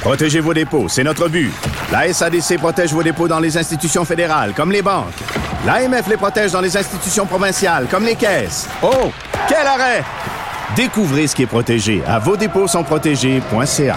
Protégez vos dépôts, c'est notre but. La SADC protège vos dépôts dans les institutions fédérales, comme les banques. L'AMF les protège dans les institutions provinciales, comme les caisses. Oh, quel arrêt! Découvrez ce qui est protégé à vos dépôts sont protégés.ca.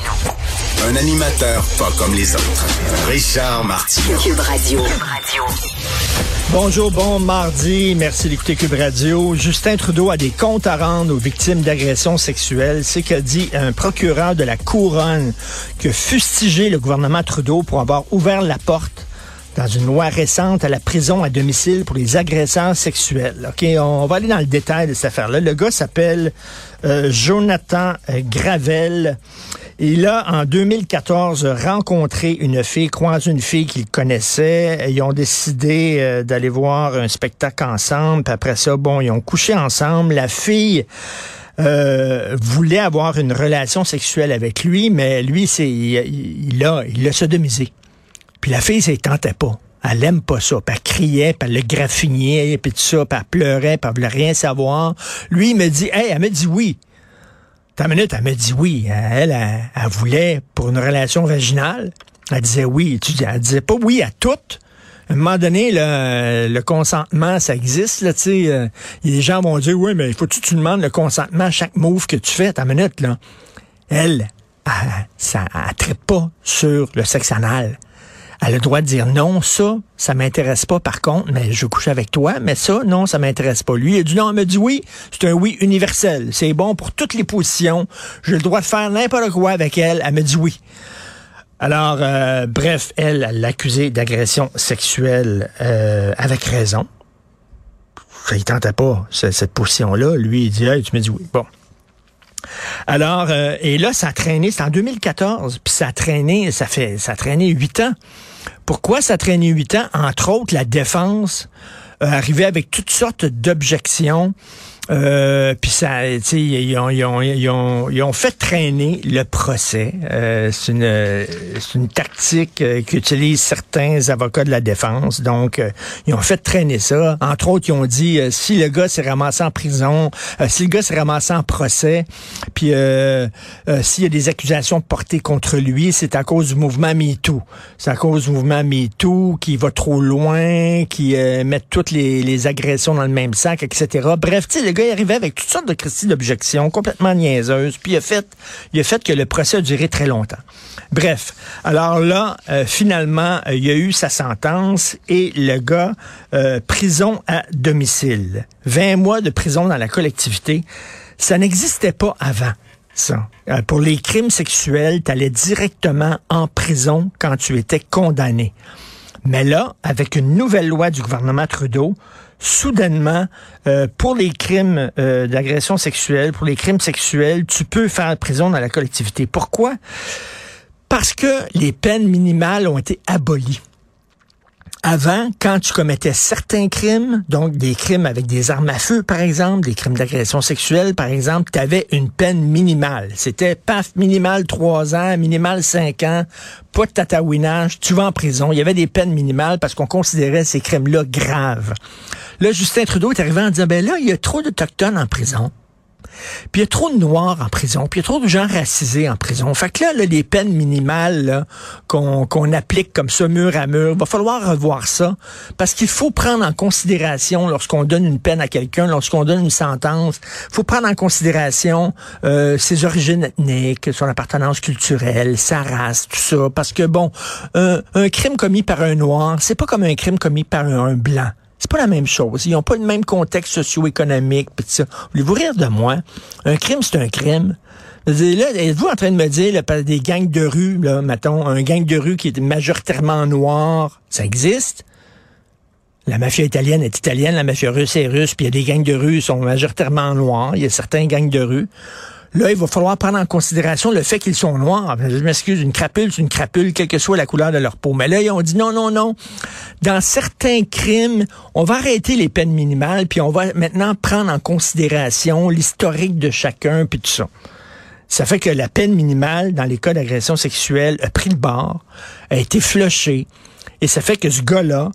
Un animateur pas comme les autres. Richard Martineau. Cube Radio. Bonjour, bon mardi. Merci d'écouter Cube Radio. Justin Trudeau a des comptes à rendre aux victimes d'agressions sexuelles. C'est qu'a dit un procureur de la Couronne qui a fustigé le gouvernement Trudeau pour avoir ouvert la porte dans une loi récente à la prison à domicile pour les agresseurs sexuels. OK, on va aller dans le détail de cette affaire-là. Le gars s'appelle euh, Jonathan euh, Gravel. Il a, en 2014, rencontré une fille, croisé une fille qu'il connaissait. Ils ont décidé euh, d'aller voir un spectacle ensemble. Puis après ça, bon, ils ont couché ensemble. La fille euh, voulait avoir une relation sexuelle avec lui, mais lui, c'est il, il a, il l'a sodomisé. Puis la fille, ça ne tentait pas. Elle aime pas ça. Puis elle criait, puis elle le graffinait, puis tout ça, puis elle pleurait, puis elle voulait rien savoir. Lui, il me dit, hey, elle me dit oui. Une minute, elle me dit oui. Elle, elle, elle voulait pour une relation vaginale. Elle disait oui. Tu elle disait pas oui à toutes. À un moment donné, le, consentement, ça existe. Là, euh, les gens vont dire, oui, mais il faut que tu demandes le consentement à chaque move que tu fais. Ta minute, là. Elle, elle, ça, traite pas sur le sexe anal. Elle a le droit de dire non, ça, ça m'intéresse pas par contre, mais je couche avec toi, mais ça, non, ça m'intéresse pas. Lui, il a dit non, elle me dit oui, c'est un oui universel. C'est bon pour toutes les positions. J'ai le droit de faire n'importe quoi avec elle. Elle me dit oui. Alors, euh, bref, elle, l'accusait d'agression sexuelle euh, avec raison. Il tentait pas ce- cette position-là. Lui, il dit, hey, tu me dis oui. Bon. Alors, euh, et là, ça a traîné, c'est en 2014, puis ça a traîné, ça fait, ça a traîné huit ans. Pourquoi ça a traîné huit ans? Entre autres, la défense arrivait avec toutes sortes d'objections. Euh, puis ça, ils ont, ils, ont, ils, ont, ils ont fait traîner le procès. Euh, c'est une, une tactique euh, qu'utilisent certains avocats de la défense. Donc, euh, ils ont fait traîner ça. Entre autres, ils ont dit si le gars s'est ramassé en prison, si le gars s'est ramassé en procès, puis s'il y a des accusations portées contre lui, c'est à cause du mouvement MeToo. C'est à cause du mouvement MeToo qui va trop loin, qui met toutes les, les agressions dans le même sac, etc. Bref, tu sais, le gars est arrivé avec toutes sortes de Christie d'objections complètement niaiseuses, puis il a fait, il a fait que le procès a duré très longtemps. Bref, alors là, euh, finalement, euh, il y a eu sa sentence et le gars, euh, prison à domicile. 20 mois de prison dans la collectivité, ça n'existait pas avant. Ça. Pour les crimes sexuels, tu allais directement en prison quand tu étais condamné. Mais là, avec une nouvelle loi du gouvernement Trudeau, soudainement, euh, pour les crimes euh, d'agression sexuelle, pour les crimes sexuels, tu peux faire prison dans la collectivité. Pourquoi? Parce que les peines minimales ont été abolies. Avant, quand tu commettais certains crimes, donc des crimes avec des armes à feu, par exemple, des crimes d'agression sexuelle, par exemple, tu avais une peine minimale. C'était paf, minimal trois ans, minimal cinq ans, pas de tatouinage, tu vas en prison. Il y avait des peines minimales parce qu'on considérait ces crimes-là graves. Là, Justin Trudeau est arrivé en disant, ben là, il y a trop d'Autochtones en prison. Puis il y a trop de Noirs en prison, puis il y a trop de gens racisés en prison. Fait que là, là les peines minimales qu'on applique comme ça, mur à mur, va falloir revoir ça, parce qu'il faut prendre en considération, lorsqu'on donne une peine à quelqu'un, lorsqu'on donne une sentence, faut prendre en considération euh, ses origines ethniques, son appartenance culturelle, sa race, tout ça. Parce que, bon, un, crime commis par un Noir, c'est pas comme un crime commis par un Blanc. C'est pas la même chose. Ils n'ont pas le même contexte socio-économique. Voulez-vous rire de moi? Un crime, c'est un crime. Là, êtes-vous en train de me dire, là, des gangs de rue, là, mettons, un gang de rue qui est majoritairement noir, ça existe? La mafia italienne est italienne, la mafia russe est russe, puis il y a des gangs de rue qui sont majoritairement noirs, il y a certains gangs de rue. Là, il va falloir prendre en considération le fait qu'ils sont noirs. Je m'excuse, une crapule, c'est une crapule, quelle que soit la couleur de leur peau. Mais là, ils ont dit non, non, non. Dans certains crimes, on va arrêter les peines minimales, puis on va maintenant prendre en considération l'historique de chacun, puis tout ça. Ça fait que la peine minimale dans les cas d'agression sexuelle a pris le bord, a été flushée, et ça fait que ce gars-là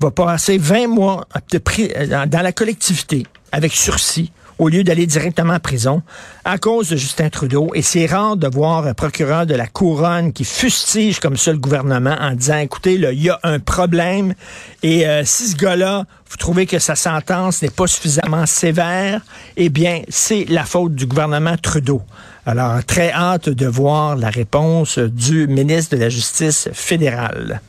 va passer 20 mois euh, dans la collectivité avec sursis au lieu d'aller directement en prison à cause de Justin Trudeau. Et c'est rare de voir un procureur de la couronne qui fustige comme ça le gouvernement en disant, écoutez, il y a un problème. Et euh, si ce gars-là, vous trouvez que sa sentence n'est pas suffisamment sévère, eh bien, c'est la faute du gouvernement Trudeau. Alors, très hâte de voir la réponse du ministre de la Justice fédérale.